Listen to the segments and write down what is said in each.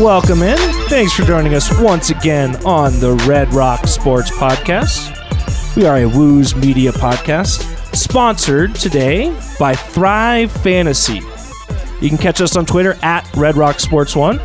welcome in. Thanks for joining us once again on the Red Rock Sports Podcast. We are a Woos Media podcast, sponsored today by Thrive Fantasy. You can catch us on Twitter at Red Rock Sports One.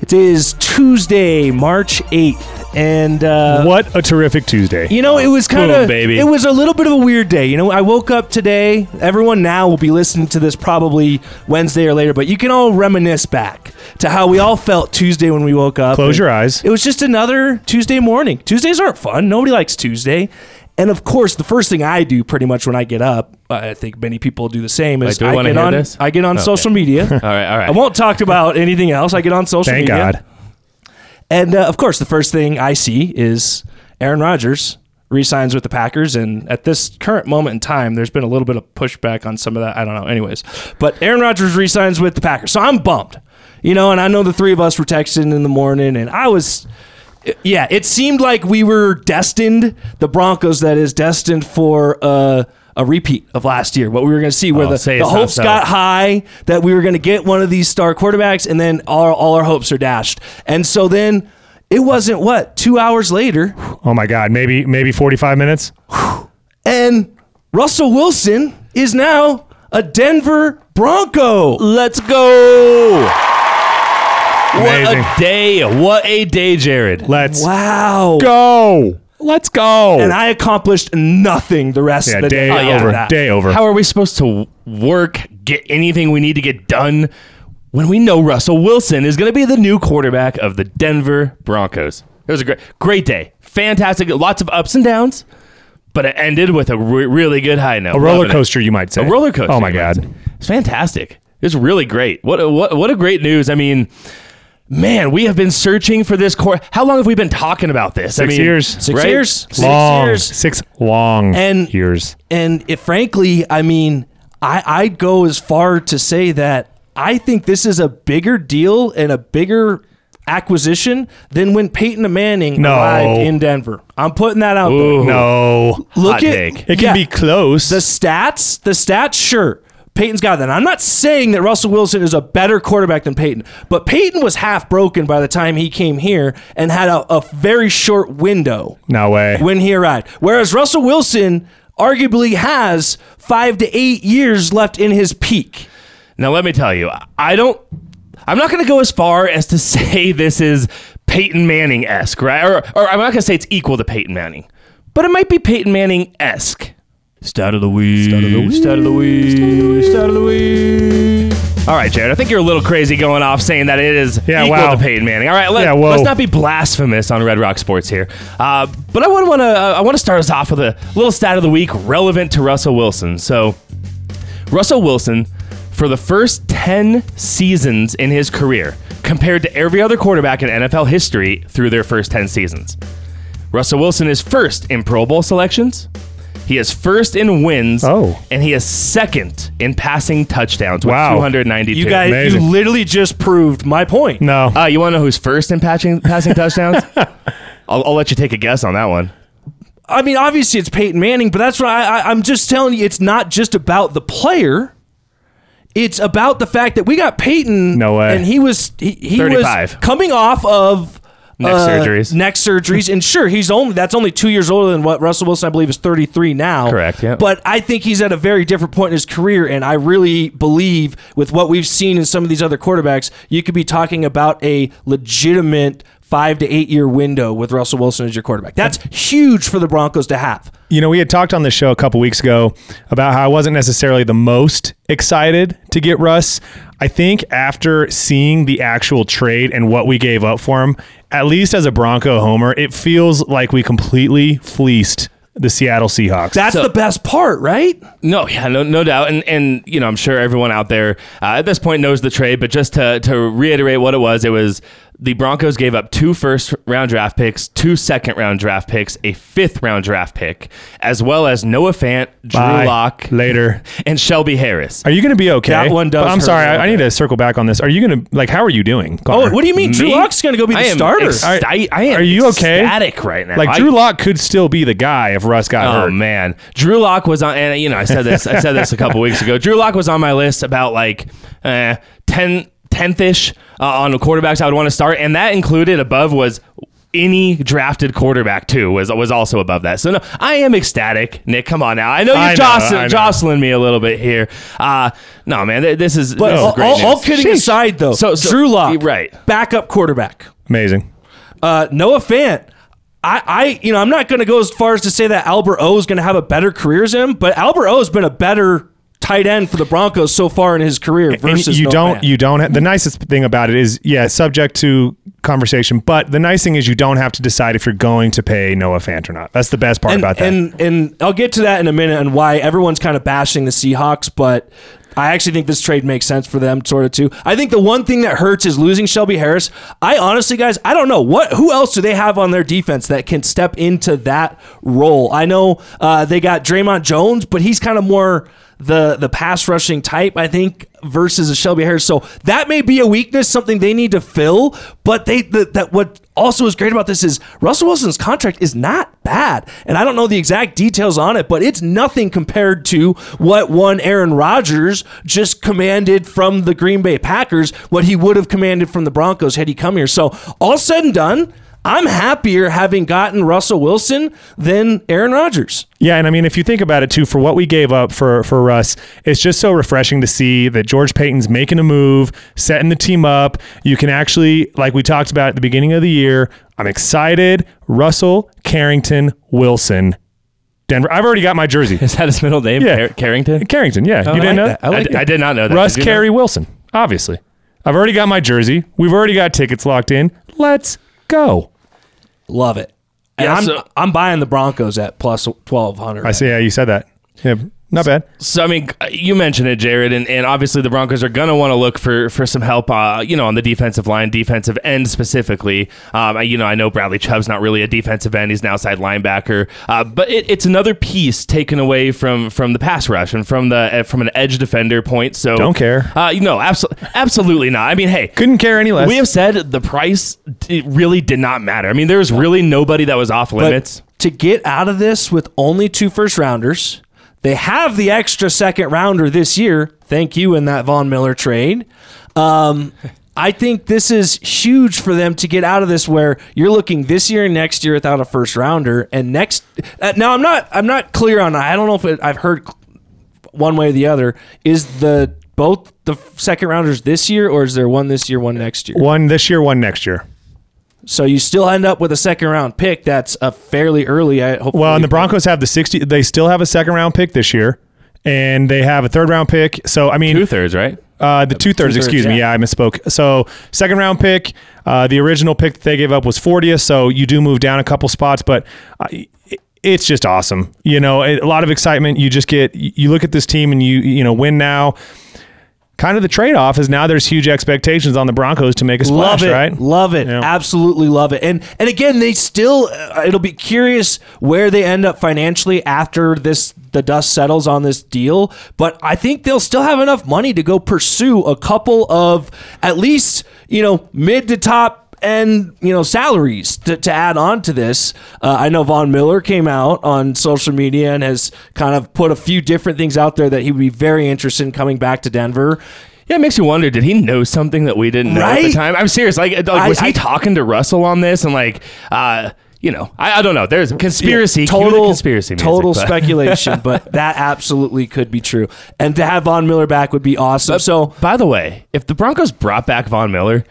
It is Tuesday, March 8th, and uh, What a terrific Tuesday. you know, it was kind Boom, of baby. It was a little bit of a weird day. You know, I woke up today. Everyone now will be listening to this probably Wednesday or later, but you can all reminisce back to how we all felt Tuesday when we woke up. Close your eyes. It was just another Tuesday morning. Tuesdays aren't fun. Nobody likes Tuesday. And of course, the first thing I do pretty much when I get up, I think many people do the same, is Wait, do we I wanna get hear on this? I get on Okay. social media. All right, all right. I won't talk about anything else. I get on social Thank media. God. And uh, of course, the first thing I see is Aaron Rodgers re-signs with the Packers. And at this current moment in time, there's been a little bit of pushback on some of that. I don't know. Anyways, but Aaron Rodgers re-signs with the Packers, so I'm bummed. You know, and I know the three of us were texting in the morning, and I was. Yeah, it seemed like we were destined, the Broncos, that is destined for uh, a repeat of last year. What we were going to see, where Oh, the, the hopes so. got high that we were going to get one of these star quarterbacks, and then all, all our hopes are dashed. And so then it wasn't what two hours later, Oh my God. Maybe maybe 45 minutes. and Russell Wilson is now a Denver Bronco. Let's go. Amazing. What a day. What a day, Jared. Let's Wow! go. Let's go. And I accomplished nothing the rest yeah, of the day day. after over. that. Day over. How are we supposed to work, get anything we need to get done when we know Russell Wilson is going to be the new quarterback of the Denver Broncos? It was a great, great day. Fantastic. Lots of ups and downs, but it ended with a re- really good high note. a roller Loving it. coaster, you might say. A roller coaster. Oh my God. It's fantastic. It's really great. What what what a great news. I mean, man, we have been searching for this core. How long have we been talking about this? I Six mean, years. Six right? years. Six long. years. Six long And- years. And it, frankly, I mean, I, I'd go as far to say that I think this is a bigger deal and a bigger acquisition than when Peyton Manning No. arrived in Denver. I'm putting that out Ooh. No. Look Hot at take. It can yeah, be close. the stats. The stats, sure. Peyton's got that. And I'm not saying that Russell Wilson is a better quarterback than Peyton, but Peyton was half broken by the time he came here and had a, a very short window no way. when he arrived. Whereas Russell Wilson arguably has five to eight years left in his peak. Now, let me tell you, I don't. I'm not going to go as far as to say this is Peyton Manning esque, right? Or, or I'm not going to say it's equal to Peyton Manning, but it might be Peyton Manning esque. Start of the week. Start of the week. Start of the week. Start of the week. All right, Jared. I think you're a little crazy going off saying that it is Yeah, equal wow. to Peyton Manning. All right, let, yeah, let's not be blasphemous on Red Rock Sports here. Uh, but I want to to I want to start us off with a little stat of the week relevant to Russell Wilson. So, Russell Wilson, for the first 10 seasons in his career, compared to every other quarterback in NFL history through their first 10 seasons, Russell Wilson is first in Pro Bowl selections. He is first in wins. Oh. And he is second in passing touchdowns with Wow. 292. You guys, Amazing. you literally just proved my point. No. Uh, you want to know who's first in patching, passing touchdowns? I'll, I'll let you take a guess on that one. I mean, obviously it's Peyton Manning, but that's why I, I, I'm just telling you, it's not just about the player. It's about the fact that we got Peyton. No way. And he was he, he 35. was coming off of Neck uh, surgeries. Neck surgeries, and sure, he's only that's only two years older than what Russell Wilson, I believe, is 33 now. Correct, yeah. But I think he's at a very different point in his career, and I really believe with what we've seen in some of these other quarterbacks, you could be talking about a legitimate five to eight year window with Russell Wilson as your quarterback. That's huge for the Broncos to have. You know, we had talked on the show a couple weeks ago about how I wasn't necessarily the most excited to get Russ. I think after seeing the actual trade and what we gave up for him, at least as a Bronco homer, it feels like we completely fleeced the Seattle Seahawks. That's So- the best part, right? No, yeah, no, no doubt, and and you know, I'm sure everyone out there uh, at this point knows the trade. But just to to reiterate what it was, it was the Broncos gave up two first round draft picks, two second round draft picks, a fifth round draft pick, as well as Noah Fant, Drew Bye. Lock, later. and Shelby Harris. Are you going to be okay? That one does But I'm hurt sorry. a I, little I need to circle back on this. Are you going to like? How are you doing? Oh, what do you mean? Drew Me? Lock's going to go be the I am starter? ecsta- I am Are you okay? ecstatic right now. Like I- Drew Lock could still be the guy if Russ got Oh hurt. Oh man, Drew Lock was on, and you know I said this. I said this a couple weeks ago. Drew Lock was on my list about like uh, 10, tenth ish uh, on the quarterbacks I would want to start, and that included above was any drafted quarterback too was was also above that. So no, I am ecstatic. Nick, come on now. I know you're I know, jostling, I know. jostling me a little bit here. Uh, no, man, th- this is But this is all, great all, all kidding Sheesh. aside, though, So- so- Drew Lock, right. backup quarterback. Amazing. Uh, Noah Fant. I, I, you know, I'm not going to go as far as to say that Albert O is going to have a better career as him, but Albert O has been a better tight end for the Broncos so far in his career And versus you Noah don't Fant. you don't have, the nicest thing about it is yeah subject to conversation but the nice thing is you don't have to decide if you're going to pay Noah Fant or not that's the best part and, about that And and I'll get to that in a minute and why everyone's kind of bashing the Seahawks, but I actually think this trade makes sense for them, sort of too. I think the one thing that hurts is losing Shelby Harris. I honestly, guys, I don't know what who else do they have on their defense that can step into that role. I know uh, they got Dre'Mont Jones, but he's kind of more the the pass rushing type, I think, versus a Shelby Harris. So that may be a weakness, something they need to fill. But they the, that what also is great about this is Russell Wilson's contract is not bad, and I don't know the exact details on it, but it's nothing compared to what one Aaron Rodgers just commanded from the Green Bay Packers, what he would have commanded from the Broncos had he come here. So all said and done. I'm happier having gotten Russell Wilson than Aaron Rodgers. Yeah, and I mean, if you think about it too, for what we gave up for for Russ, it's just so refreshing to see that George Paton's making a move, setting the team up. You can actually, like we talked about at the beginning of the year, I'm excited. Russell, Carrington, Wilson, Denver. I've already got my jersey. Is that his middle name? Yeah. Car- Carrington. Carrington, yeah, oh, I you didn't like know that. I like d- that. I did not know that. Russ Did you know? Carey Wilson, obviously. I've already got my jersey. We've already got tickets locked in. Let's go. Love it. And Yeah, I'm so- I'm buying the Broncos at plus twelve hundred. I see. Yeah, you said that. Yeah, not bad. So I mean, you mentioned it, Jared, and, and obviously the Broncos are gonna want to look for for some help, uh, you know, on the defensive line, defensive end specifically. Um, I- you know, I know Bradley Chubb's not really a defensive end; he's an outside linebacker, uh, but it, it's another piece taken away from from the pass rush and from the uh, from an edge defender point. So Don't care. Uh, you know, absolutely, absolutely not. I mean, hey, Couldn't care any less. we have said the price it really did not matter. I mean, there was really nobody that was off limits. But to get out of this with only two first rounders, they have the extra second rounder this year. Thank you in that Von Miller trade. Um, I think this is huge for them to get out of this where you're looking this year and next year without a first rounder and next uh, now I'm not I'm not clear on I don't know if it, I've heard one way or the other is the both the second rounders this year or is there one this year one next year one this year, one next year. So you still end up with a second round pick that's a fairly early I hope Well, and the Broncos have the 60. They still have a second round pick this year, and they have a third round pick. So, I mean, Two thirds, right? Uh, the two thirds, Two-thirds, excuse me. yeah. Yeah, I misspoke. So, second round pick. Uh, the original pick that they gave up was 40th. So, you do move down a couple spots, but uh, it's just awesome. You know, a lot of excitement. You just get, you look at this team and you, you know, win now. Kind of the trade off is now there's huge expectations on the Broncos to make a splash, love it, right? love it, Yeah. absolutely love it. And and again, they still. Uh, it'll be curious where they end up financially after this. The dust settles on this deal, but I think they'll still have enough money to go pursue a couple of at least you know mid to top and you know salaries to, to add on to this. Uh, I know Von Miller came out on social media and has kind of put a few different things out there that he would be very interested in coming back to Denver. Yeah, it makes you wonder. Did he know something that we didn't know at the time? I'm serious. Like, like, I- was he I- talking to Russell on this? And like, uh, you know, I, I don't know. There's conspiracy, the total conspiracy, music, total but- speculation, but that absolutely could be true. And to have Von Miller back would be awesome. so By the way, if the Broncos brought back Von Miller,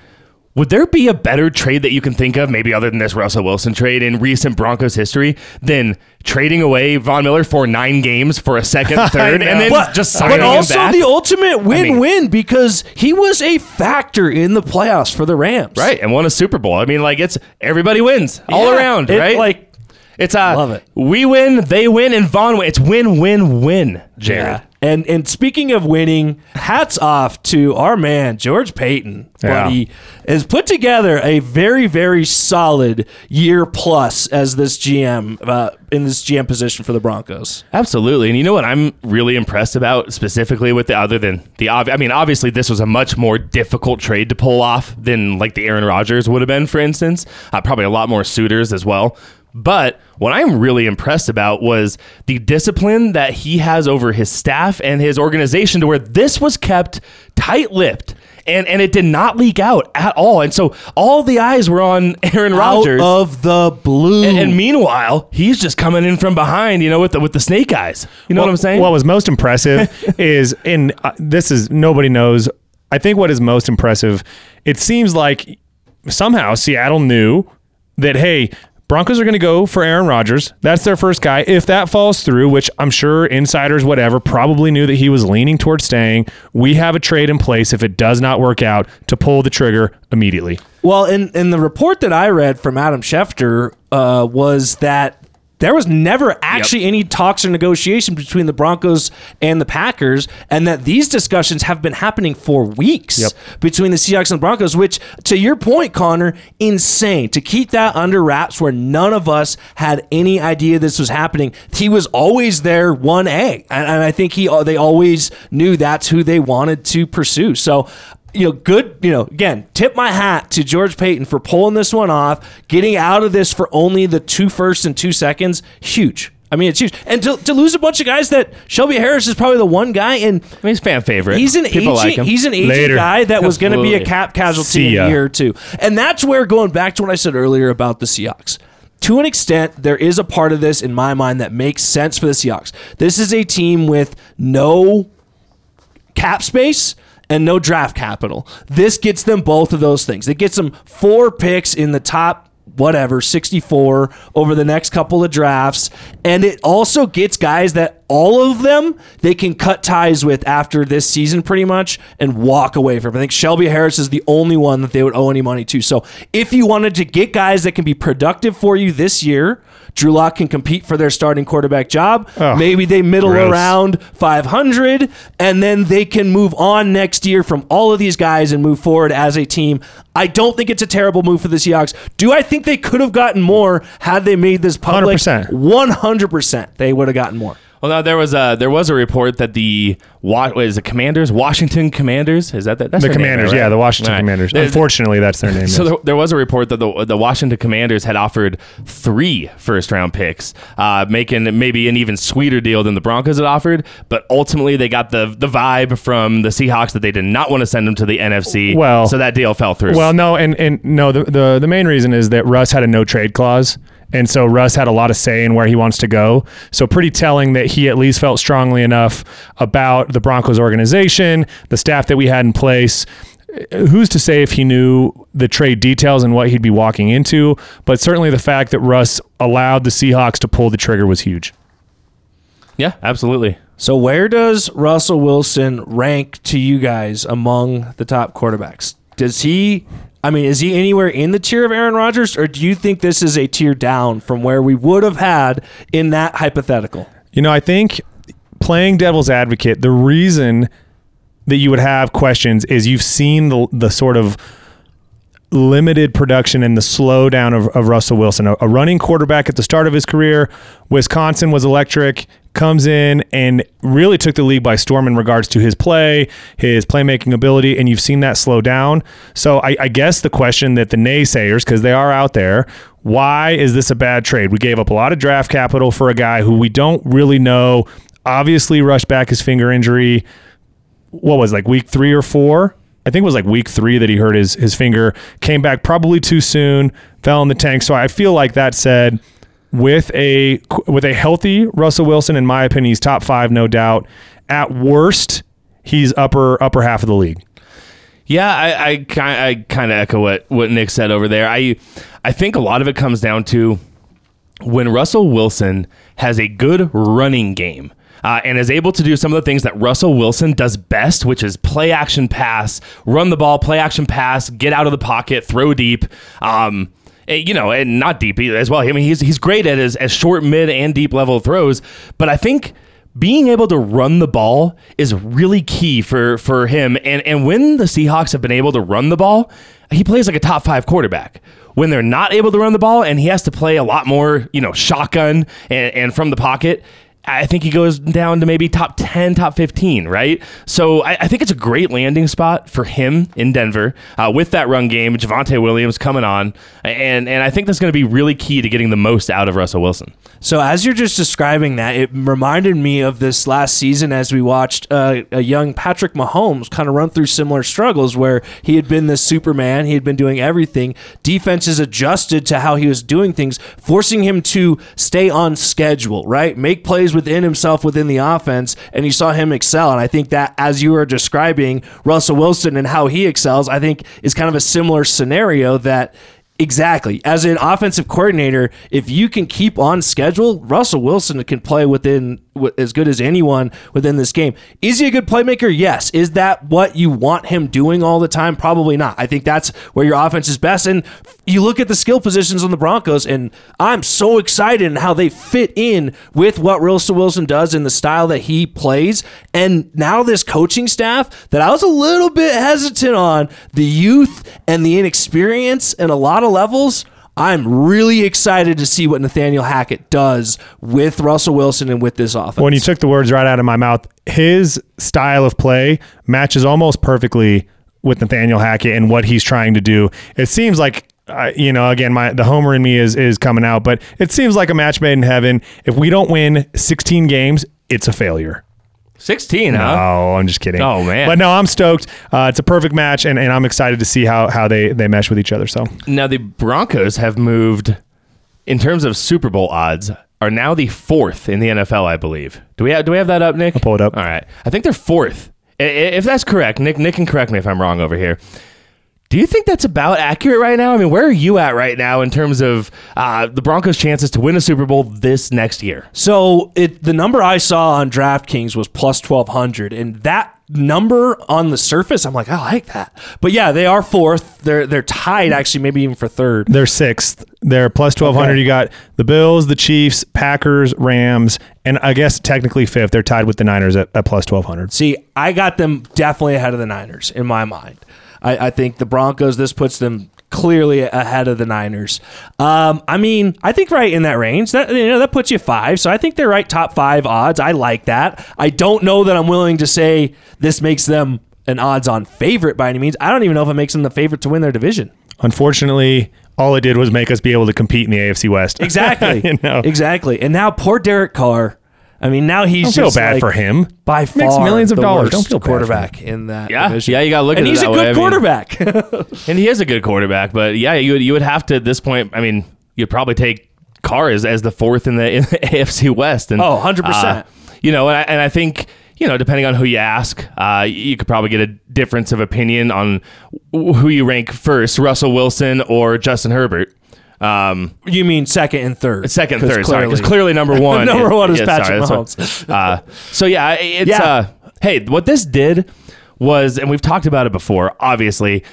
would there be a better trade that you can think of, maybe other than this Russell Wilson trade in recent Broncos history, than trading away Von Miller for nine games for a second, third, and then but, just signing him back? But also back? the ultimate win-win because he was a factor in the playoffs for the Rams. right, and won a Super Bowl. I mean, like it's everybody wins all Yeah. around, It, right? Like it's uh, Love it. We win, they win, and Von win. It's win, win, win, Jared. yeah. And and speaking of winning, hats off to our man George Paton, Yeah. buddy, has put together a very very solid year plus as this GM uh, in this GM position for the Broncos. Absolutely. And you know what I'm really impressed about specifically with the other than the obvious. I mean, obviously, this was a much more difficult trade to pull off than like the Aaron Rodgers would have been, for instance. Uh, probably a lot more suitors as well. But what I'm really impressed about was the discipline that he has over his staff and his organization to where this was kept tight lipped and and it did not leak out at all. And so all the eyes were on Aaron Rodgers. Out of the blue. and, and meanwhile, he's just coming in from behind, you know, with the with the snake eyes. You know what I'm saying? What was most impressive is in uh, this is nobody knows. I think what is most impressive, it seems like somehow Seattle knew that hey, Broncos are going to go for Aaron Rodgers. That's their first guy. If that falls through, which I'm sure insiders, whatever, probably knew that he was leaning towards staying, we have a trade in place if it does not work out to pull the trigger immediately. Well, in, in the report that I read from Adam Schefter uh, was that there was never actually any talks or negotiation between the Broncos and the Packers, and that these discussions have been happening for weeks Yep. between the Seahawks and the Broncos, which, to your point, Connor, insane to keep that under wraps where none of us had any idea this was happening. He was always their 1A, and, and I think he they always knew that's who they wanted to pursue. So you know, good, you know, again, tip my hat to George Paton for pulling this one off, getting out of this for only the two first and two seconds. Huge. I mean, it's huge. And to, to lose a bunch of guys that Shelby Harris is probably the one guy, and I mean, he's fan favorite. he's an People aging, like him. he's an aging Later. guy that was going to be a cap casualty in a uh, year or two. And that's where going back to what I said earlier about the Seahawks. To an extent, there is a part of this in my mind that makes sense for the Seahawks. This is a team with no cap space and no draft capital. This gets them both of those things. It gets them four picks in the top whatever 64 over the next couple of drafts and it also gets guys that all of them they can cut ties with after this season pretty much and walk away from. I think Shelby Harris is the only one that they would owe any money to. So if you wanted to get guys that can be productive for you this year, Drew Lock can compete for their starting quarterback job. Ugh, Maybe they middle gross. around 500 and then they can move on next year from all of these guys and move forward as a team. I don't think it's a terrible move for the Seahawks. Do I think they could have gotten more had they made this public? 100%. 100%. They would have gotten more. Well, no, there was a there was a report that the what is it, Commanders, Washington Commanders, is that the, that's The their name, Commanders, right? yeah, the Washington right. Commanders. Unfortunately, that's their name. So there, there was a report that the the Washington Commanders had offered three first round picks, uh, making maybe an even sweeter deal than the Broncos had offered. But ultimately, they got the the vibe from the Seahawks that they did not want to send them to the NFC. Well- so that deal fell through. Well, no, and and no, the, the the main reason is that Russ had a no trade clause. And so Russ had a lot of say in where he wants to go. So pretty telling that he at least felt strongly enough about the Broncos organization, the staff that we had in place. Who's to say if he knew the trade details and what he'd be walking into? But certainly the fact that Russ allowed the Seahawks to pull the trigger was huge. yeah, absolutely. So where does Russell Wilson rank to you guys among the top quarterbacks? Does he I mean, is he anywhere in the tier of Aaron Rodgers or do you think this is a tier down from where we would have had in that hypothetical? You know, I think playing devil's advocate, the reason that you would have questions is you've seen the the sort of limited production and the slowdown of, of Russell Wilson. A, a running quarterback at the start of his career, Wisconsin was electric, comes in and really took the league by storm in regards to his play, his playmaking ability, and you've seen that slow down. So I, I guess the question that the naysayers, because they are out there, why is this a bad trade? We gave up a lot of draft capital for a guy who we don't really know. Obviously, rushed back his finger injury. What was it, like week three or four? I think it was like week three that he hurt his his finger. Came back probably too soon. Fell in the tank. So I feel like that said, with a with a healthy Russell Wilson, in my opinion, he's top five, no doubt. At worst, he's upper upper half of the league. Yeah, I I, ki- I kind of echo what what Nick said over there. I I think a lot of it comes down to when Russell Wilson has a good running game. Uh, and is able to do some of the things that Russell Wilson does best, which is play action pass, run the ball, play action pass, get out of the pocket, throw deep. Um, eh, you know, and not deep as well. I mean, he's he's great at his as short, mid, and deep level throws. But I think being able to run the ball is really key for for him. And and when the Seahawks have been able to run the ball, he plays like a top five quarterback. When they're not able to run the ball and he has to play a lot more, you know, shotgun and, and from the pocket, I think he goes down to maybe top 10, top 15, right? So I, I think it's a great landing spot for him in Denver uh, with that run game. Javonte Williams coming on. And, and I think that's going to be really key to getting the most out of Russell Wilson. So as you're just describing that, it reminded me of this last season as we watched uh, a young Patrick Mahomes kind of run through similar struggles where he had been the Superman, he had been doing everything. Defenses adjusted to how he was doing things, forcing him to stay on schedule, right? Make plays within himself within the offense, and you saw him excel. And I think that as you were describing Russell Wilson and how he excels, I think is kind of a similar scenario that Exactly. As an offensive coordinator, if you can keep on schedule, Russell Wilson can play within as good as anyone within this game. Is he a good playmaker? Yes. Is that what you want him doing all the time? Probably not. I think that's where your offense is best. And you look at the skill positions on the Broncos, and I'm so excited in how they fit in with what Russell Wilson does in the style that he plays. And now this coaching staff that I was a little bit hesitant on, the youth and the inexperience and a lot of levels I'm really excited to see what Nathaniel Hackett does with Russell Wilson and with this offense. When you took the words right out of my mouth, his style of play matches almost perfectly with Nathaniel Hackett and what he's trying to do. It seems like uh, you know, again, my the homer in me is is coming out, but it seems like a match made in heaven. If we don't win 16 games, it's a failure. 16, huh? No, I'm just kidding. Oh, man. But no, I'm stoked. Uh, it's a perfect match, and, and I'm excited to see how how they they mesh with each other. So Now the Broncos have moved in terms of Super Bowl odds are now the fourth in the NFL, I believe. Do we have do we have that up, Nick? I'll pull it up. All right. I think they're fourth. I- i- If that's correct, Nick Nick can correct me if I'm wrong over here. Do you think that's about accurate right now? I mean, where are you at right now in terms of uh, the Broncos' chances to win a Super Bowl this next year? So it the number I saw on DraftKings was plus twelve hundred, and that number on the surface, I'm like, I like that. But yeah, they are fourth. They're they're tied actually, maybe even for third. they're sixth. They're plus 1200. Okay. You got the Bills, the Chiefs, Packers, Rams, and I guess technically fifth. They're tied with the Niners at, at plus 1200. See, I got them definitely ahead of the Niners in my mind. I, I think the Broncos, this puts them clearly ahead of the Niners. Um, I mean, I think right in that range. That you know that puts you five. So I think they're right top five odds. I like that. I don't know that I'm willing to say this makes them an odds-on favorite by any means. I don't even know if it makes them the favorite to win their division. Unfortunately, all it did was make us be able to compete in the AFC West. Exactly. You know? Exactly. And now poor Derek Carr. I mean, now he's Don't feel just bad like, for him. by far Makes millions of the dollars. worst Don't feel bad for quarterback in that Yeah, division. yeah, you gotta look and at it he's that a way. good I mean- quarterback. And he is a good quarterback, but yeah, you would, you would have to at this point. I mean, you'd probably take Carr as, as the fourth in the, in the AFC West. And Oh, 100%. uh, you know, and I, and I think you know, depending on who you ask, uh, you could probably get a difference of opinion on who you rank first: Russell Wilson or Justin Herbert. Um, you mean second and third? second, 'Cause third, sorry, clearly number one, Number one is Patrick that's Mahomes. what- uh, so yeah, it's Yeah. uh, hey, what this did was, and we've talked about it before. Obviously,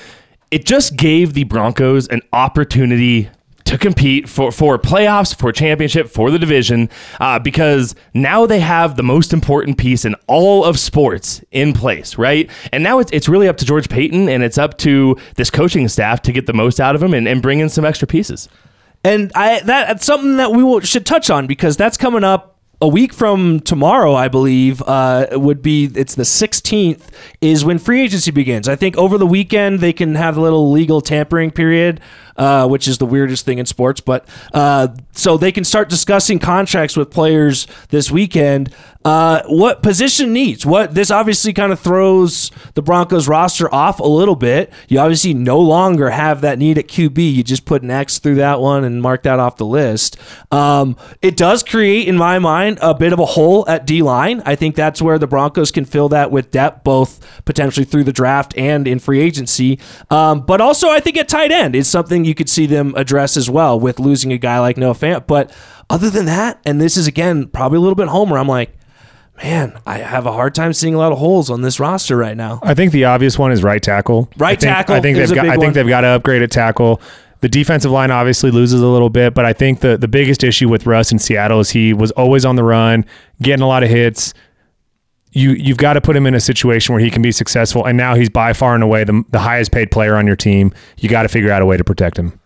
it just gave the Broncos an opportunity to compete for for playoffs, for championship, for the division, uh, because now they have the most important piece in all of sports in place, right? And now it's it's really up to George Paton and it's up to this coaching staff to get the most out of him and, and bring in some extra pieces. And I that, that's something that we will, should touch on because that's coming up a week from tomorrow, I believe. Uh, would be it's the 16th is when free agency begins. I think over the weekend they can have a little legal tampering period. Uh, which is the weirdest thing in sports, but uh, so they can start discussing contracts with players this weekend. Uh, what position needs? What this obviously kind of throws the Broncos roster off a little bit. You obviously no longer have that need at QB. You just put an X through that one and mark that off the list. Um, it does create, in my mind, a bit of a hole at D line. I think that's where the Broncos can fill that with depth, both potentially through the draft and in free agency. Um, but also, I think at tight end is something you could see them address as well with losing a guy like Noah Fant. But other than that, and this is again probably a little bit homer, I'm like, man, I have a hard time seeing a lot of holes on this roster right now. I think the obvious one is right tackle. Right I think, tackle I think is they've got. I think one. they've got to upgrade at tackle. The defensive line obviously loses a little bit, but I think the the biggest issue with Russ in Seattle is he was always on the run, getting a lot of hits. You you've got to put him in a situation where he can be successful, and now he's by far and away the the highest paid player on your team. You got to figure out a way to protect him.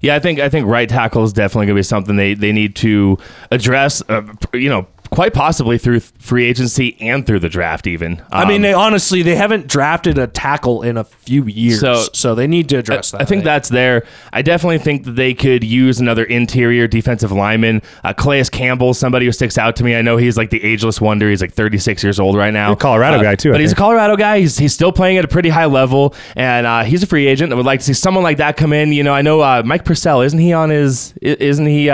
Yeah, I think I think right tackle is definitely going to be something they, they need to address. Uh, you know, quite possibly through free agency and through the draft. Even I mean, Um, they honestly they haven't drafted a tackle in a few years, So- so, they need to address that. I think that's there. I definitely think that they could use another interior defensive lineman. Uh, Calais Campbell, somebody who sticks out to me. I know he's like the ageless wonder. He's like 36 years old right now. a Colorado Uh, guy, too, I But he's a. Colorado guy. He's, he's still playing at a pretty high level, and uh, he's a free agent. I would like to see someone like that come in. You know, I know uh, Mike Purcell. Isn't he on his? Isn't he?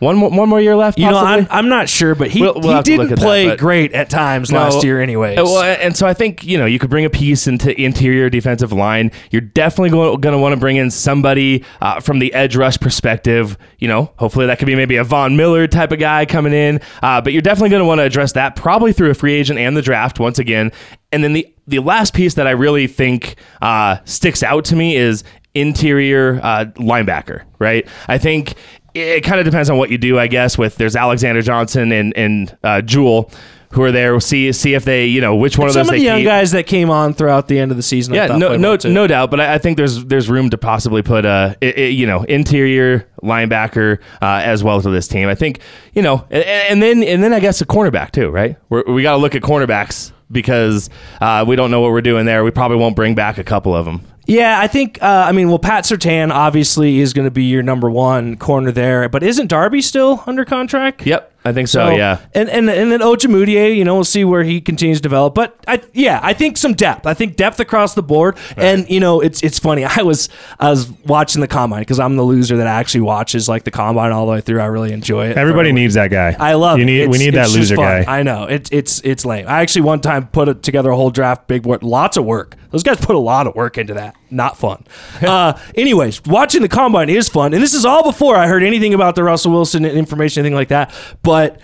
One more, one more year left. you know. I'm, I'm not sure, but he, We'll- we'll he have to look didn't at that, play but- great at times No. last year, anyways. Uh, Well, and so I think you know you could bring a piece into interior defensive line. You're definitely going to want to bring in somebody uh, from the edge rush perspective. You know, hopefully that could be maybe a Von Miller type of guy coming in. Uh, but you're definitely going to want to address that probably through a free agent and the draft once again. And then the the last piece that I really think uh, sticks out to me is interior uh, linebacker. Right, I think it kind of depends on what you do, I guess. With there's Alexander Johnson and and uh, Jewell who are there. We'll see see if they you know which one of those. some of the young keep. guys that came on throughout the end of the season. Yeah, no, no, well, no doubt. But I, I think there's there's room to possibly put a i- i- you know interior linebacker uh, as well to this team. I think you know, and, and then and then I guess a cornerback too, right? We're, we got to look at cornerbacks because uh, we don't know what we're doing there. We probably won't bring back a couple of them. Yeah, I think. Uh, I mean, well, Pat Surtain obviously is going to be your number one corner there, but isn't Darby still under contract? Yep, I think so. yeah. and and and then Ojemudia, you know, we'll see where he continues to develop. But I, yeah, I think some depth. I think depth across the board. And you know, it's it's funny. I was I was watching the combine because I'm the loser that actually watches like the combine all the way through. I really enjoy it. Everybody needs that guy. I love you it. We need that loser guy. I know it's it's it's lame. I actually one time put it together a whole draft big board, lots of work. Those guys put a lot of work into that. Not fun. uh, anyways, watching the combine is fun, and this is all before I heard anything about the Russell Wilson information, anything like that. But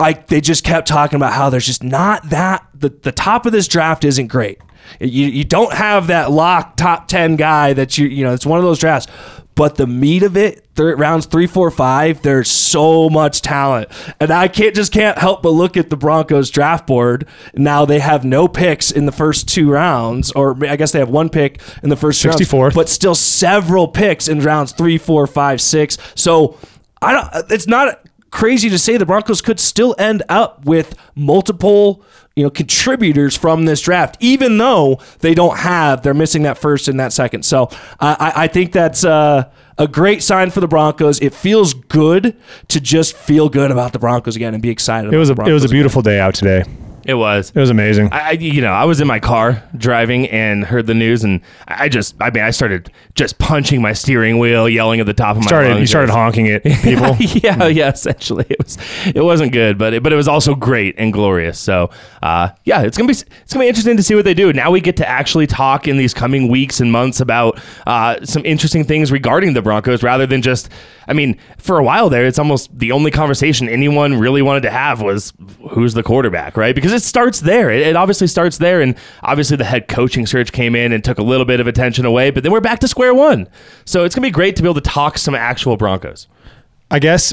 I they just kept talking about how there's just not that the the top of this draft isn't great. You, you don't have that lock top 10 guy that you you know it's one of those drafts. But the meat of it third rounds three four five there's so much talent. And i can't just can't help but look at the broncos draft board. Now they have no picks in the first two rounds or i guess they have one pick in the first rounds, 64th. but still several picks in rounds three four five six. So i don't it's not crazy to say the broncos could still end up with multiple you know contributors from this draft even though they don't have they're missing that first and that second. So uh, I, I think that's uh, a great sign for the broncos. It feels good to just feel good about the broncos again and be excited It was a it was a beautiful day out today. It was. It was amazing. I, you know, I was in my car driving and heard the news, and I just, I mean, I started just punching my steering wheel, yelling at the top of my started lungs. you started honking at people. yeah, yeah. Essentially, it was it wasn't good, but it, but it was also great and glorious. So, uh, yeah, it's gonna be it's gonna be interesting to see what they do. Now we get to actually talk in these coming weeks and months about uh, some interesting things regarding the Broncos, rather than just. I mean, for a while there, it's almost the only conversation anyone really wanted to have was who's the quarterback, right? Because it starts there. It, it obviously starts there, and obviously the head coaching search came in and took a little bit of attention away, but then we're back to square one. So it's gonna be great to be able to talk some actual Broncos. I guess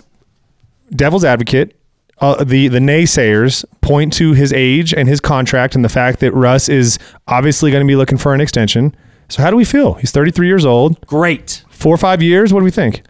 devil's advocate. Uh, the the naysayers point to his age and his contract and the fact that Russ is obviously going to be looking for an extension. So how do we feel? He's 33 years old. great Four or five years. What do we think?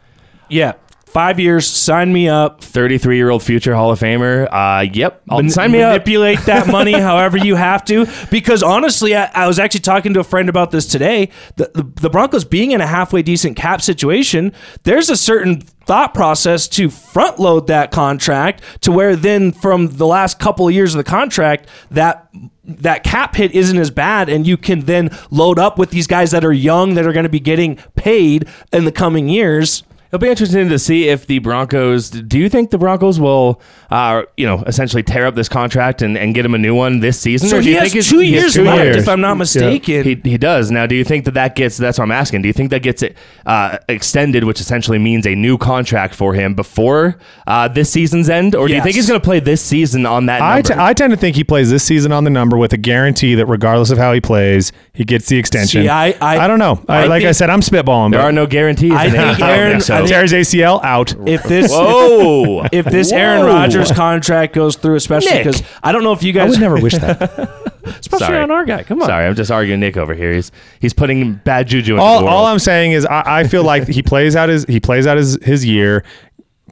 yeah five years sign me up 33 year old future Hall of Famer. Uh, yep. I'll Man- sign me up. manipulate that money however you have to. Because honestly, I, I was actually talking to a friend about this today. The, the, the Broncos being in a halfway decent cap situation, there's a certain thought process to front load that contract to where then from the last couple of years of the contract that that cap hit isn't as bad and you can then load up with these guys that are young that are going to be getting paid in the coming years It'll be interesting to see if the Broncos. Do you think the Broncos will, uh, you know, essentially tear up this contract and, and get him a new one this season? so or do he you has think two years two left years. if i'm not mistaken He, he does now. Do you think that that gets? That's what I'm asking. Do you think that gets it uh, extended, which essentially means a new contract for him before uh, this season's end, or do you think he's going to play this season on that? I, Number? t- I tend to think he plays this season on the number with a guarantee that regardless of how he plays, he gets the extension. See, I- I- don't know. I, I like I said, I'm spitballing. there are no guarantees. I in think Aaron- so- I Tears ACL out. if this Whoa! if this Aaron Whoa. Rodgers contract goes through, especially because I don't know if you I guys, would never wish that. especially Sorry. on our guy. Come on, Sorry, I'm just arguing Nick over here. He's he's putting bad juju into the all, world. all I'm saying is I, I feel like he plays out his he plays out his, his year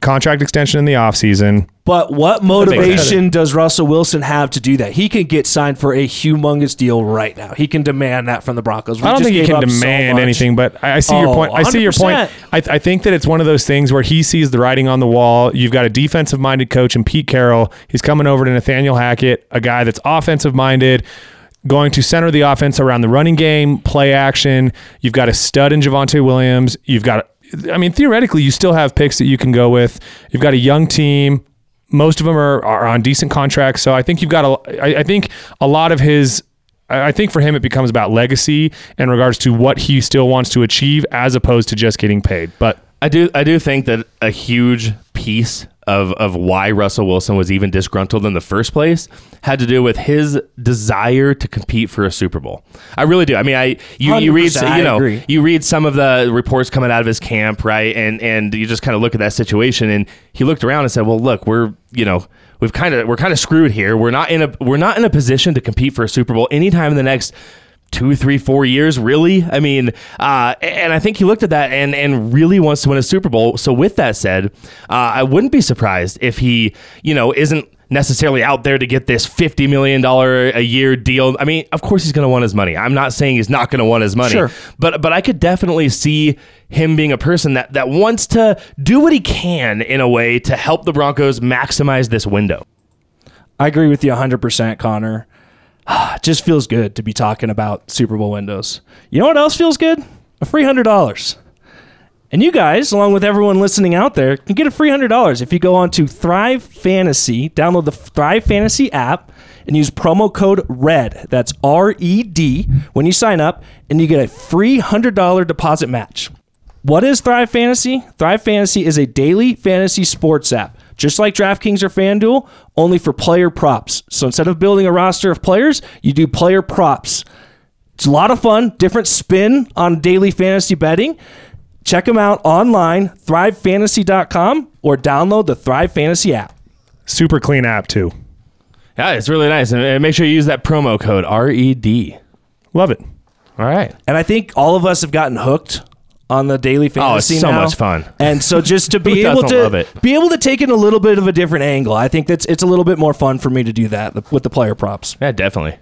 contract extension in the offseason But what motivation does Russell Wilson have to do that? He can get signed for a humongous deal right now. He can demand that from the Broncos. We I don't think he can up so demand anything, but I, I see your Oh, point. I see your point. 100%. I, I think that it's one of those things where he sees the writing on the wall. You've got a defensive minded coach in Pete Carroll. He's coming over to Nathaniel Hackett, a guy that's offensive minded. Going to center the offense around the running game, play action. You've got a stud in Javonte Williams. You've got, I mean, theoretically, you still have picks that you can go with. You've got a young team. Most of them are, are on decent contracts. So I think you've got a, I, I think a lot of his I think for him it becomes about legacy in regards to what he still wants to achieve as opposed to just getting paid. But I do I do think that a huge piece of of why Russell Wilson was even disgruntled in the first place had to do with his desire to compete for a Super Bowl. I really do. I mean, I you, you read you know you read some of the reports coming out of his camp, right? And and you just kind of look at that situation and he looked around and said, "Well, look, we're, you know, we've kind of we're kind of screwed here. We're not in a we're not in a position to compete for a Super Bowl anytime in the next two, three, four years, really. I mean, uh, and I think he looked at that and and really wants to win a Super Bowl. So with that said, uh, I wouldn't be surprised if he, you know, isn't necessarily out there to get this fifty million dollar a year deal. I mean, of course he's going to want his money. I'm not saying he's not going to want his money, Sure. but but I could definitely see him being a person that that wants to do what he can in a way to help the Broncos maximize this window. I agree with you 100%, Connor. It just feels good to be talking about Super Bowl windows. You know what else feels good? A free $100. And you guys, along with everyone listening out there, can get a free $100 if you go on to Thrive Fantasy, download the Thrive Fantasy app, and use promo code RED. That's R E D when you sign up, and you get a free $100 deposit match. What is Thrive Fantasy? Thrive Fantasy is a daily fantasy sports app, just like DraftKings or FanDuel, only for player props. So instead of building a roster of players, you do player props. It's a lot of fun, different spin on daily fantasy betting. Check them out online, thrivefantasy.com, or download the Thrive Fantasy app. super clean app too. Yeah, it's really nice, and, and make sure you use that promo code R E D. Love it. All right. And I think all of us have gotten hooked on the daily fantasy. Oh, it's fantasy. so now. much fun. And so just to be able to love it? be able to take it a little bit of a different angle, I think that's it's a little bit more fun for me to do that with the player props. Yeah, definitely.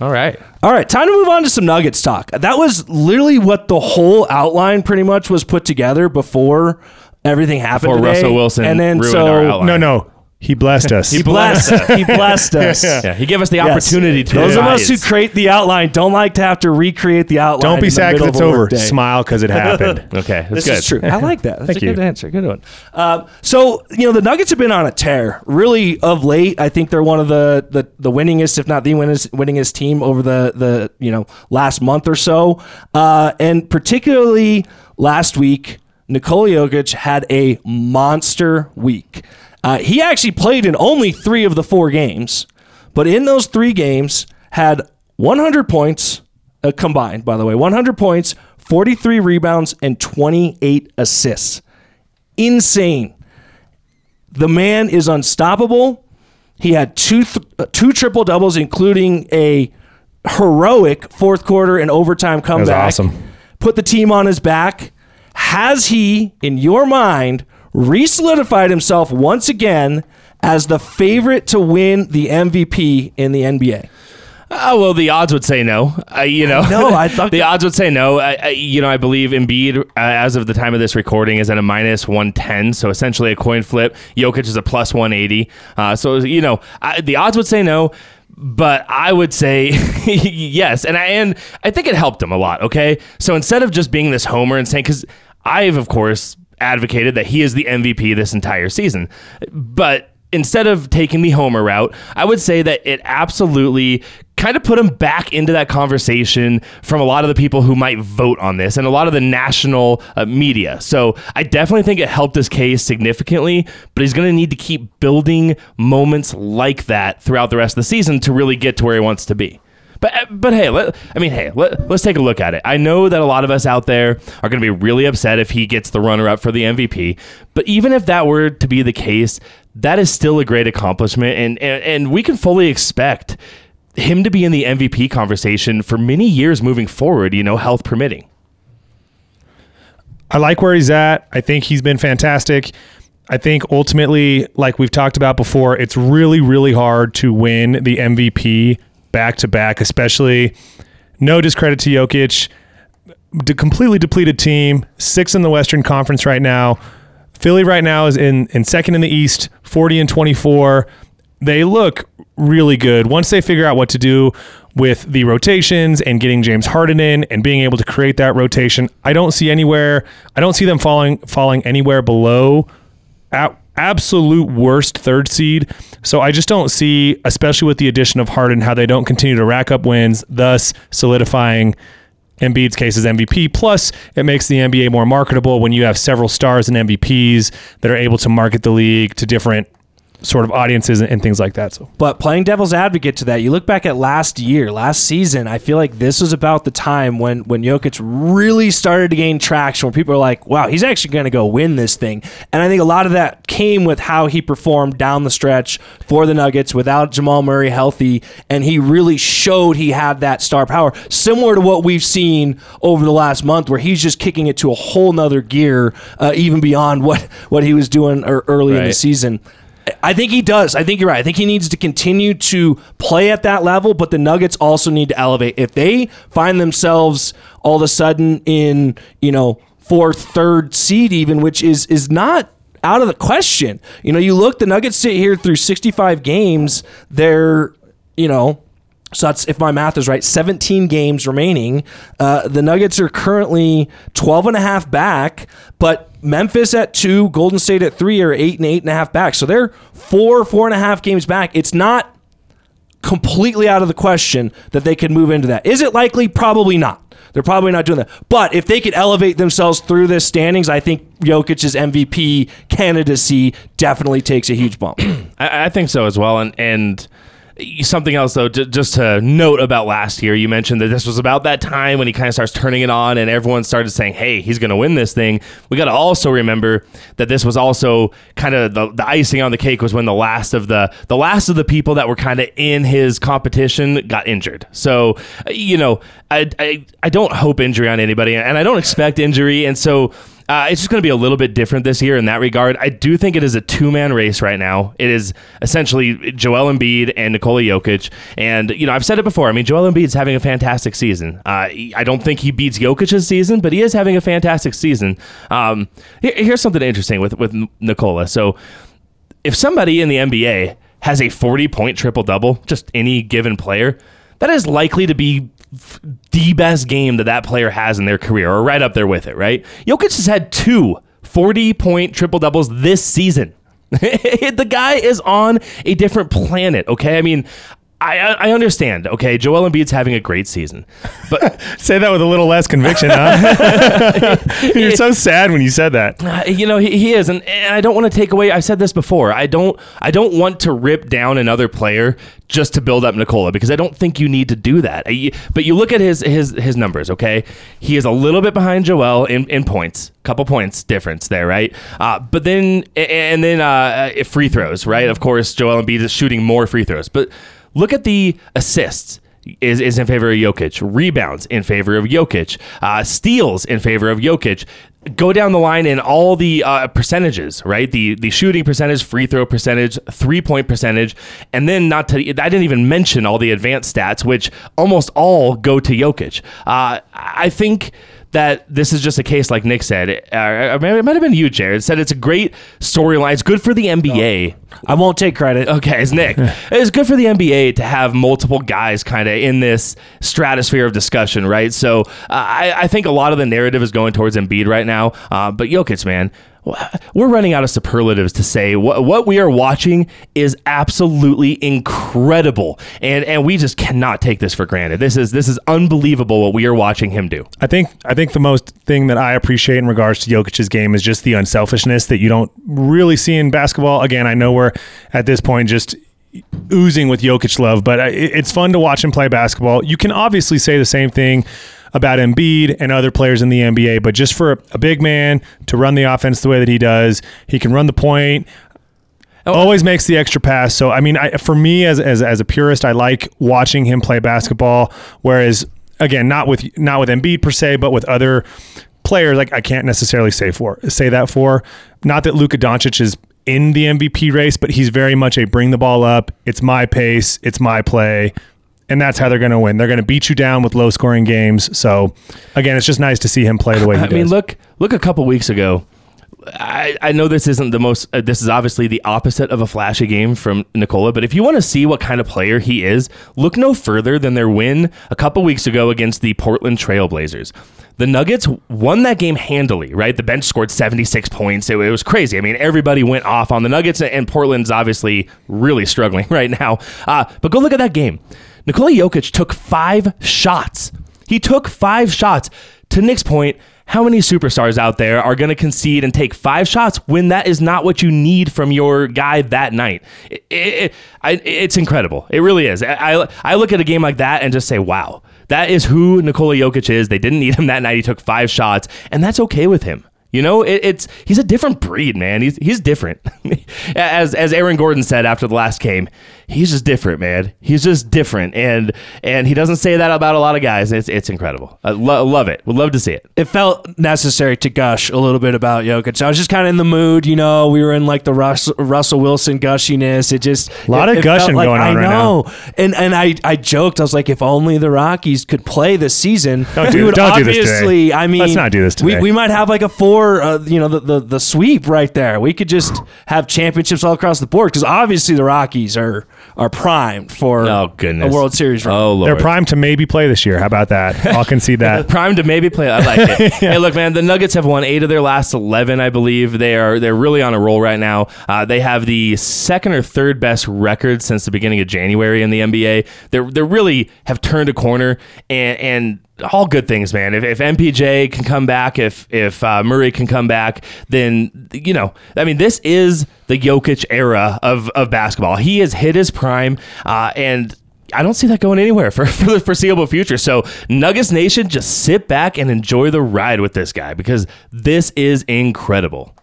All right. All right, time to move on to some Nuggets talk. That was literally what the whole outline pretty much was put together before everything happened. Before today. Russell Wilson and then ruined so our. No, no, he blessed us. he blessed he blessed us. Yeah, he gave us the Yes. opportunity to. Those of us who create the outline don't like to have to recreate the outline. Don't be sad because it's over. workday. Smile because it happened. Okay, that's This good. is true. I like that. That's Thank a good you. answer. Good one. Um, so you know the Nuggets have been on a tear, really of late. I think they're one of the the, the winningest, if not the winningest, winningest team over the the you know last month or so, uh, and particularly last week. Nikola Jokic had a monster week. Uh, he actually played in only three of the four games, but in those three games had 100 points uh, combined. By the way, 100 points, 43 rebounds, and 28 assists. Insane. The man is unstoppable. He had two th- uh, two triple doubles, including a heroic fourth quarter and overtime comeback. awesome. Put the team on his back. Has he, in your mind, re-solidified himself once again as the favorite to win the MVP in the NBA? Oh well, the odds would say no. Uh, you know, No, I thought- the odds would say no. I, I, you know, I believe Embiid, uh, as of the time of this recording, is at a minus one ten. So essentially a coin flip. Jokic is a plus one eighty. Uh, so you know, I, the odds would say no. But I would say yes, and I and I think it helped him a lot. Okay, so instead of just being this homer and saying, because I've of course advocated that he is the MVP this entire season, but instead of taking the homer route, I would say that it absolutely kind of put him back into that conversation from a lot of the people who might vote on this and a lot of the national uh, media. So I definitely think it helped his case significantly, but he's going to need to keep building moments like that throughout the rest of the season to really get to where he wants to be. But but hey, let, I mean, hey, let, let's take a look at it. I know that a lot of us out there are going to be really upset if he gets the runner up for the MVP. But even if that were to be the case, that is still a great accomplishment, and and, and we can fully expect him to be in the MVP conversation for many years moving forward. You know, health permitting. I like where he's at. I think he's been fantastic. I think ultimately, like we've talked about before, it's really, really hard to win the MVP back to back, especially no discredit to Jokic. De- completely depleted team, six in the Western Conference right now. Philly right now is in, in second in the East, 40 and 24. They look really good. Once they figure out what to do with the rotations and getting James Harden in and being able to create that rotation, I don't see anywhere. I don't see them falling falling anywhere below a- absolute worst third seed. So I just don't see, especially with the addition of Harden, how they don't continue to rack up wins, thus solidifying Embiid's case as MVP. Plus, it makes the NBA more marketable when you have several stars and MVPs that are able to market the league to different sort of audiences and, and things like that. So But playing devil's advocate to that, you look back at last year, last season, I feel like this was about the time when when Jokic really started to gain traction, where people are like, wow, he's actually going to go win this thing. And I think a lot of that came with how he performed down the stretch for the Nuggets without Jamal Murray healthy. And he really showed he had that star power, similar to what we've seen over the last month, where he's just kicking it to a whole nother gear, uh, even beyond what, what he was doing er- early in the season. I think he does. I think you're right. I think he needs to continue to play at that level, but the Nuggets also need to elevate. If they find themselves all of a sudden in, you know, fourth, third seed even, which is is not out of the question. You know, you look the Nuggets sit here through 65 games, they're, you know, so that's if my math is right, 17 games remaining. Uh, the Nuggets are currently 12 and a half back, but Memphis at two, Golden State at three are eight and eight and a half back. So they're four, four and a half games back. It's not completely out of the question that they could move into that. Is it likely? Probably not. They're probably not doing that. But if they could elevate themselves through this standings, I think Jokic's MVP candidacy definitely takes a huge bump. I, I think so as well. And and something else though, just to note about last year, you mentioned that this was about that time when he kind of starts turning it on, and everyone started saying, "Hey, he's going to win this thing." We got to also remember that this was also kind of the, the icing on the cake was when the last of the the last of the people that were kind of in his competition got injured. So uh, you know, I, I I don't hope injury on anybody, and I don't expect injury, and so. Uh, it's just going to be a little bit different this year in that regard. I do think it is a two man race right now. It is essentially Joel Embiid and Nikola Jokic. And, you know, I've said it before. I mean, Joel Embiid's having a fantastic season. Uh, I don't think he beats Jokic's season, but he is having a fantastic season. Um, here- here's something interesting with, with Nikola. So, if somebody in the NBA has a 40 point triple double, just any given player, that is likely to be the best game that that player has in their career, or right up there with it, right? Jokic has had two 40 point triple doubles this season. the guy is on a different planet, okay? I mean, I, I understand, okay? Joel Embiid's having a great season, but say that with a little less conviction, huh? You're so sad when you said that. Uh, you know he, he is and, and i don't want to take away i said this before i don't i don't want to rip down another player just to build up Nikola because i don't think you need to do that I- but you look at his his his numbers okay he is a little bit behind joel in, in points couple points difference there right uh, but then and then uh, free throws right of course joel Embiid is shooting more free throws but look at the assists is, is in favor of Jokic. Rebounds in favor of Jokic. Uh, steals in favor of Jokic. Go down the line in all the uh, percentages, right? The the shooting percentage, free throw percentage, three point percentage, and then not to I didn't even mention all the advanced stats, which almost all go to Jokic. Uh, I think that this is just a case like Nick said. Uh, or maybe it might have been you, Jared. Said it's a great storyline. It's good for the NBA. I won't take credit. Okay, it's Nick. it's good for the NBA to have multiple guys kind of in this stratosphere of discussion, right? So uh, I, I think a lot of the narrative is going towards Embiid right now. Uh, but Jokic, man, we're running out of superlatives to say what, what we are watching is absolutely incredible, and and we just cannot take this for granted. This is this is unbelievable what we are watching him do. I think I think the most thing that I appreciate in regards to Jokic's game is just the unselfishness that you don't really see in basketball. Again, I know we're at this point just oozing with Jokic love, but it's fun to watch him play basketball. You can obviously say the same thing about Embiid and other players in the NBA, but just for a big man to run the offense the way that he does, he can run the point. Oh, always makes the extra pass. So I mean, I, for me as, as as a purist, I like watching him play basketball. Whereas again, not with not with Embiid per se, but with other players like I can't necessarily say for say that for. Not that Luka Doncic is in the MVP race, but he's very much a bring the ball up. It's my pace. It's my play. And that's how they're going to win. They're going to beat you down with low scoring games. So, again, it's just nice to see him play the way he I does. I mean, look, look a couple weeks ago. I, I know this isn't the most. Uh, this is obviously the opposite of a flashy game from Nikola. But if you want to see what kind of player he is, look no further than their win a couple weeks ago against the Portland Trailblazers. The Nuggets won that game handily, right? The bench scored 76 points. It, it was crazy. I mean, everybody went off on the Nuggets, and Portland's obviously really struggling right now. Uh, but go look at that game. Nikola Jokic took five shots. He took five shots. To Nick's point, how many superstars out there are going to concede and take five shots when that is not what you need from your guy that night? It, it, I, it's incredible. It really is. I, I look at a game like that and just say, wow, that is who Nikola Jokic is. They didn't need him that night. He took five shots, and that's okay with him. You know, it, it's he's a different breed, man. He's he's different. as as Aaron Gordon said after the last game, he's just different, man. He's just different, and and he doesn't say that about a lot of guys. It's it's incredible. I lo- love it. Would love to see it. it felt necessary to gush a little bit about Jokic. I was just kind of in the mood, you know. We were in like the Russ, Russell Wilson gushiness. It just A lot it, of it gushing like, going on I right know. And and I I joked. I was like, if only the Rockies could play this season, Don't we do- would don't do this today. obviously. I mean, Let's not do this We, today. we might have like a four, uh, you know, the, the the sweep right there. We could just have championships all across the board because obviously the Rockies are are primed for Oh goodness, a World Series run. Oh lord, They're primed to maybe play this year. How about that? I'll concede that. They're prime to maybe play. I like it. Hey, look, man, the Nuggets have won eight of their last eleven, I believe. They are they're really on a roll right now. Uh, they have the second or third best record since the beginning of January in the NBA. They're they really have turned a corner and and. All good things, man. If, if MPJ can come back, if if uh, Murray can come back, then you know, I mean, this is the Jokic era of of basketball. He has hit his prime, uh, and I don't see that going anywhere for, for the foreseeable future. So, Nuggets Nation, just sit back and enjoy the ride with this guy because this is incredible.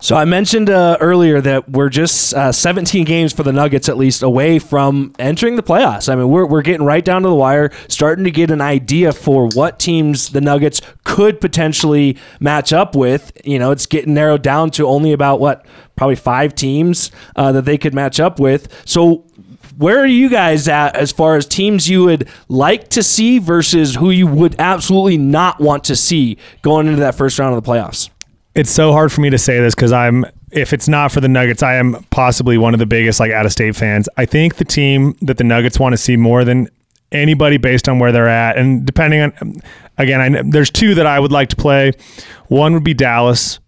So I mentioned uh, earlier that we're just uh, 17 games for the Nuggets at least away from entering the playoffs. I mean, we're, we're getting right down to the wire, starting to get an idea for what teams the Nuggets could potentially match up with. You know, it's getting narrowed down to only about what probably five teams uh, that they could match up with. So where are you guys at as far as teams you would like to see versus who you would absolutely not want to see going into that first round of the playoffs? It's so hard for me to say this because I'm if it's not for the Nuggets, I am possibly one of the biggest like out of state fans. I think the team that the Nuggets want to see more than anybody based on where they're at, and depending on again, I, there's two that I would like to play. One would be Dallas.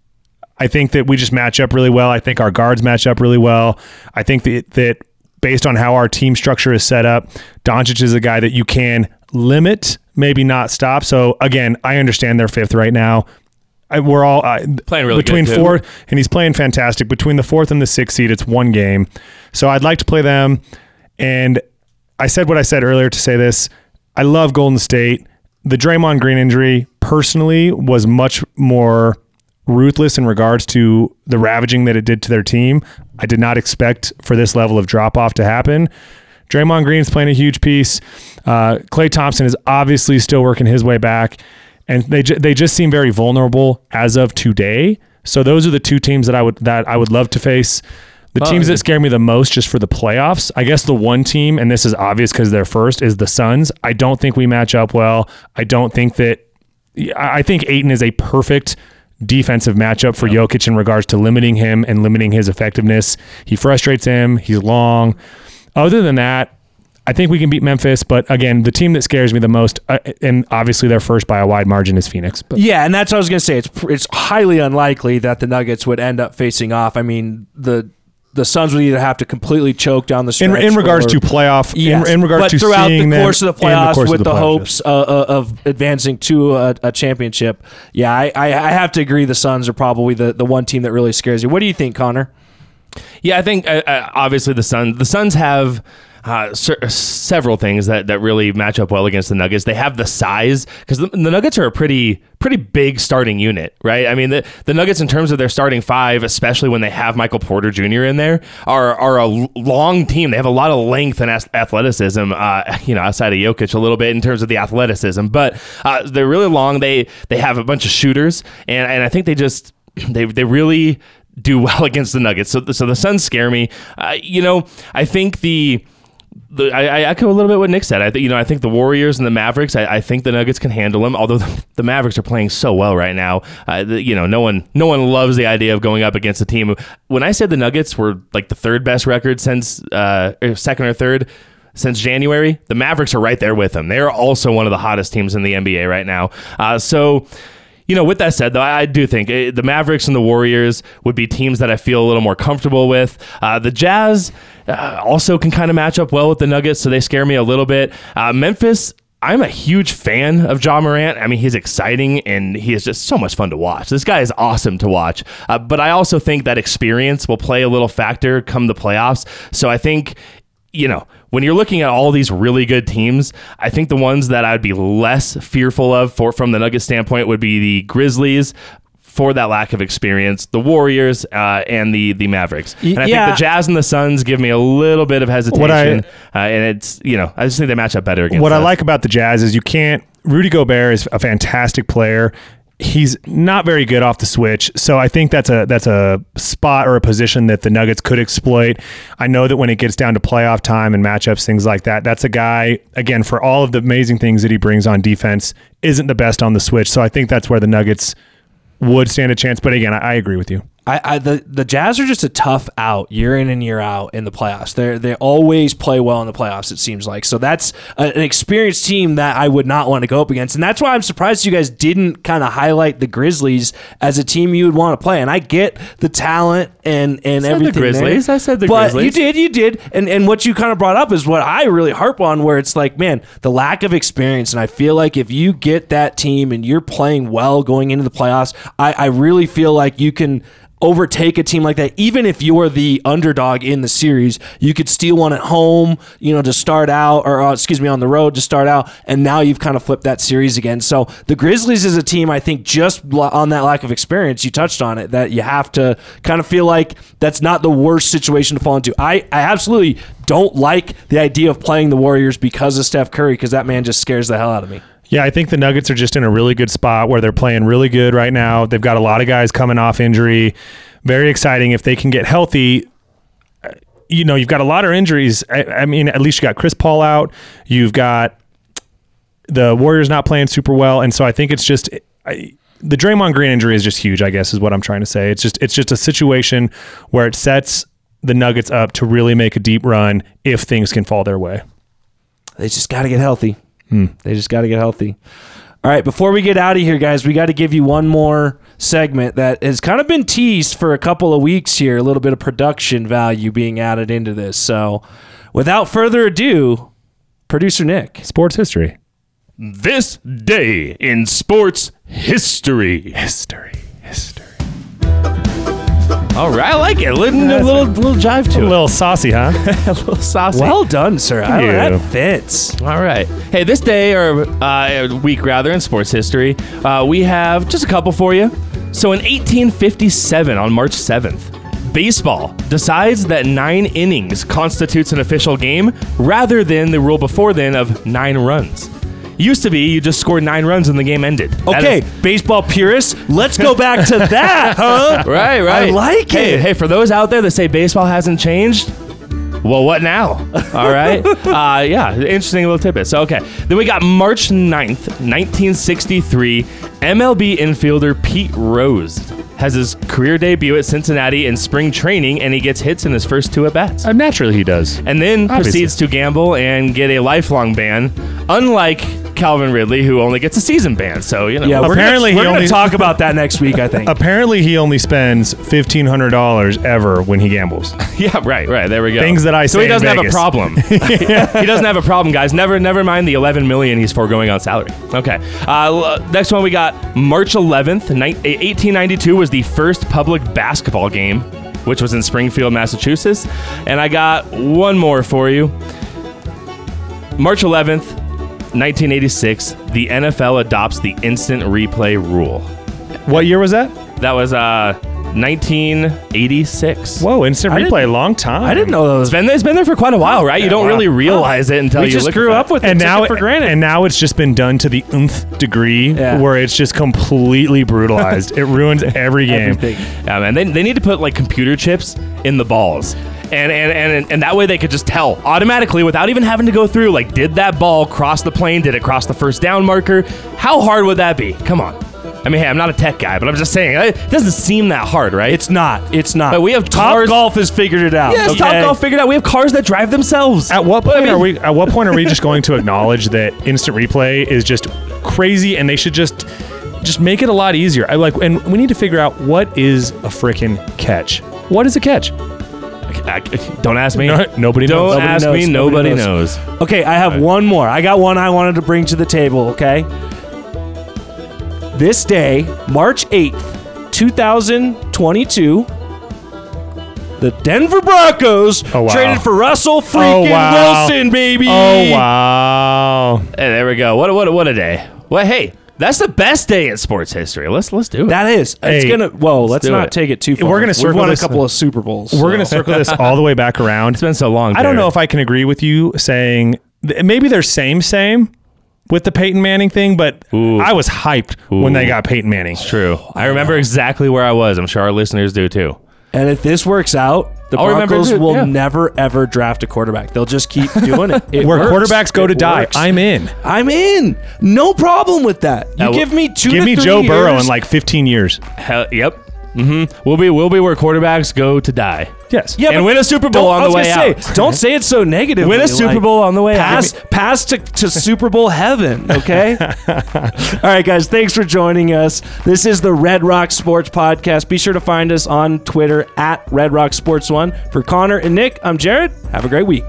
I think that we just match up really well. I think our guards match up really well. I think that that based on how our team structure is set up, Doncic is a guy that you can limit, maybe not stop. So again, I understand they're fifth right now. I, we're all uh, Playing really between good, four and he's playing fantastic. Between the fourth and the sixth seed, it's one game. So I'd like to play them. And I said what I said earlier to say this. I love Golden State. The Draymond Green injury personally was much more ruthless in regards to the ravaging that it did to their team. I did not expect for this level of drop off to happen. Draymond Green's playing a huge piece. Uh, Klay Thompson is obviously still working his way back, and they ju- they just seem very vulnerable as of today. So those are the two teams that I would that I would love to face. The Well, teams that scare me the most just for the playoffs, I guess the one team, and this is obvious because they're first, is the Suns. I don't think we match up well. I don't think that. I think Ayton is a perfect defensive matchup for Jokic in regards to limiting him and limiting his effectiveness. He frustrates him. He's long. Other than that, I think we can beat Memphis. But again, the team that scares me the most, uh, and obviously they're first by a wide margin, is Phoenix. But Yeah, and that's what I was going to say. It's it's highly unlikely that the Nuggets would end up facing off. I mean, the the Suns would either have to completely choke down the in, stretch in regards or- to playoff, Yes. in, in regards but to throughout seeing the them course of the playoffs course with of the, playoffs, hopes uh, of advancing to a, a championship, yeah, I, I, I have to agree. The Suns are probably the, the one team that really scares you. What do you think, Connor? Yeah, I think uh, uh, obviously the Suns. The Suns have. Uh, several things that, that really match up well against the Nuggets. They have the size because the, the Nuggets are a pretty pretty big starting unit, right? I mean, the, the Nuggets in terms of their starting five, especially when they have Michael Porter Jr. in there, are are a long team. They have a lot of length and athleticism. Uh, you know, outside of Jokic a little bit in terms of the athleticism, but uh, they're really long. They they have a bunch of shooters, and and I think they just they they really do well against the Nuggets. So so the Suns scare me. Uh, you know, I think the the, I, I echo a little bit what Nick said. I think you know I think the Warriors and the Mavericks. I, I think the Nuggets can handle them. Although the, the Mavericks are playing so well right now, uh, the, you know no one no one loves the idea of going up against a team. When I said the Nuggets were like the third best record since uh, or second or third since January, the Mavericks are right there with them. They are also one of the hottest teams in the NBA right now. Uh, so you know, with that said, though, I, I do think eh, the Mavericks and the Warriors would be teams that I feel a little more comfortable with. Uh, the Jazz uh, also can kind of match up well with the Nuggets, so they scare me a little bit. Uh, Memphis. I'm a huge fan of Ja Morant. I mean, he's exciting and he is just so much fun to watch. This guy is awesome to watch. Uh, but I also think that experience will play a little factor come the playoffs. So I think you know, when you're looking at all these really good teams, I think the ones that I'd be less fearful of for from the Nuggets standpoint would be the Grizzlies for that lack of experience, the Warriors uh, and the the Mavericks. And I yeah. think the Jazz and the Suns give me a little bit of hesitation. I- uh, and it's you know, I just think they match up better against what I like about the Jazz is you can't. Rudy Gobert is a fantastic player. He's not very good off the switch, so I think that's a that's a spot or a position that the Nuggets could exploit. I know that when it gets down to playoff time and matchups, things like that, that's a guy again for all of the amazing things that he brings on defense, isn't the best on the switch. So I think that's where the Nuggets would stand a chance. But again, I, I agree with you. I, I the the Jazz are just a tough out year in and year out in the playoffs. They they always play well in the playoffs. It seems like so that's a, an experienced team that I would not want to go up against, and that's why I'm surprised you guys didn't kind of highlight the Grizzlies as a team you would want to play. And I get the talent and and said the everything. there. Grizzlies. I said the but Grizzlies. you did, you did, and and what you kind of brought up is what I really harp on, where it's like, man, the lack of experience, and I feel like if you get that team and you're playing well going into the playoffs, I, I really feel like you can overtake a team like that even if you're the underdog in the series you could steal one at home you know to start out or uh, excuse me on the road to start out and now you've kind of flipped that series again. So the grizzlies is a team i think just on that lack of experience you touched on it that you have to kind of feel like that's not the worst situation to fall into. I, I absolutely don't like the idea of playing the warriors because of steph curry because that man just scares the hell out of me Yeah, I think the Nuggets are just in a really good spot where they're playing really good right now. They've got a lot of guys coming off injury. Very exciting if they can get healthy. uh, You know, you've got a lot of injuries. I, I mean, at least you got Chris Paul out. You've got the Warriors not playing super well, and so I think it's just I, the Draymond Green injury is just huge. I guess is what I'm trying to say. It's just it's just a situation where it sets the Nuggets up to really make a deep run if things can fall their way. They just got to get healthy. Hmm. They just got to get healthy. All right, before we get out of here, guys, we got to give you one more segment that has kind of been teased for a couple of weeks here. A little bit of production value being added into this. So, without further ado, producer Nick. Sports history. this day in sports history. History. History. All right, I like it. Little little, little jive A to it. A little saucy, huh? a little saucy. Well done, sir. I you. that fits. All right. Hey, this day or uh, week rather in sports history, uh, we have just a couple for you. So in 1857, on March 7th, baseball decides that nine innings constitutes an official game rather than the rule before then of nine runs. Used to be you just scored nine runs and the game ended. Okay, baseball purists, let's go back to that, huh? Right, right. I like hey, it. Hey, for those out there that say baseball hasn't changed, well, what now? All right. uh, yeah, interesting little tidbit. So, okay. Then we got March 9th, 1963. MLB infielder Pete Rose has his career debut at Cincinnati in spring training, and he gets hits in his first two at bats. Uh, naturally, he does. And then Obviously. proceeds to gamble and get a lifelong ban, unlike Calvin Ridley, who only gets a season ban. So, you know. Yeah, we're Apparently gonna, he we're only- gonna talk about that next week. I think. Apparently, he only spends fifteen hundred dollars ever when he gambles. Yeah, right, right. There we go. Things that I So say he in doesn't have a Vegas. problem. he doesn't have a problem, guys. Never, never mind the 11 million he's foregoing on salary. Okay. Uh, l- next one we got March 11th, ni- 1892 was the first public basketball game, which was in Springfield, Massachusetts. And I got one more for you. March 11th, 1986, the NFL adopts the instant replay rule. What year was that? That was uh 1986. Whoa, instant I replay, long time. I didn't know that was. It's been, it's been there for quite a while, right? You don't wow. really realize it until We you just look grew at up with it. and took now it for granted. and now it's just been done to the nth degree Yeah. where it's just completely brutalized. it ruins every game. Everything. Yeah, man. They, they need to put like computer chips in the balls. And, and, and, and that way they could just tell automatically without even having to go through like did that ball cross the plane did it cross the first down marker how hard would that be come on i mean hey i'm not a tech guy but i'm just saying it doesn't seem that hard right It's not. It's not. But we have Top cars- Golf has figured it out. yes okay? top golf figured out we have cars that drive themselves At what But I point are we? At what point are we just going to acknowledge that instant replay is just crazy, and they should just just make it a lot easier? I like, and we need to figure out what is a freaking catch. What is a catch? I- don't ask me No- nobody knows. don't Nobody ask knows. me Nobody nobody, knows. knows. Okay, I have one more. I got one I wanted to bring to the table, okay? This day, March 8th, 2022, the Denver Broncos Oh, wow. traded for Russell oh, freaking wow. Wilson, baby. Oh wow! Hey, there we go what, a- what, a- what a day well hey that's the best day in sports history let's let's do it That is. it's Hey, gonna. Whoa, let's, do not it. take it too far. We're gonna We've circle won this- a couple of Super Bowls. We're so. gonna circle this all the way back around. it's been so long I don't know if I can agree with you saying th- maybe they're same same with the Peyton Manning thing, but Ooh. I was hyped when they got Peyton Manning. True. I remember exactly where I was. I'm sure our listeners do too. And if this works out, the I'll Broncos will yeah. never ever draft a quarterback. They'll just keep doing it. It Where works. quarterbacks go It to die, works. I'm in. I'm in. No problem with that. You Now, give me two. Give to me three Joe Burrow in like 15 years. Hell, yep. Mm-hmm. We'll be we'll be where quarterbacks go to die. Yes. Yeah, and but win a Super Bowl don't- on I the was way gonna out. Say, don't say it so negative. Win a Super Bowl on the way out. pass, Pass to, to Super Bowl heaven, okay? All right, guys, thanks for joining us. This is the Red Rock Sports Podcast. Be sure to find us on Twitter at Red Rock Sports One. For Connor and Nick, I'm Jared. Have a great week.